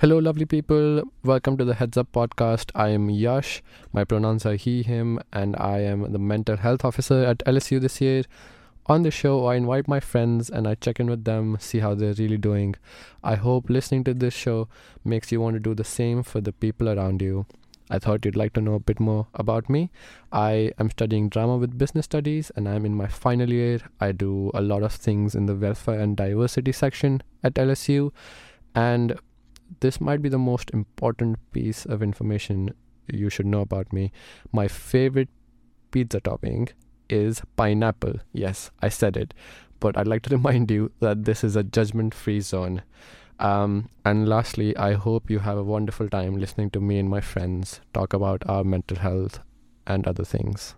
Hello, lovely people. Welcome to the Heads Up podcast. I am Yash. My pronouns are he, him, and I am the mental health officer at LSU this year. On the show, I invite my friends and I check in with them, see how they're really doing. I hope listening to this show makes you want to do the same for the people around you. I thought you'd like to know a bit more about me. I am studying drama with business studies and I'm in my final year. I do a lot of things in the welfare and diversity section at LSU. And this might be the most important piece of information you should know about me. My favorite pizza topping is pineapple. Yes, I said it. But I'd like to remind you that this is a judgment free zone. Um, and lastly, I hope you have a wonderful time listening to me and my friends talk about our mental health and other things.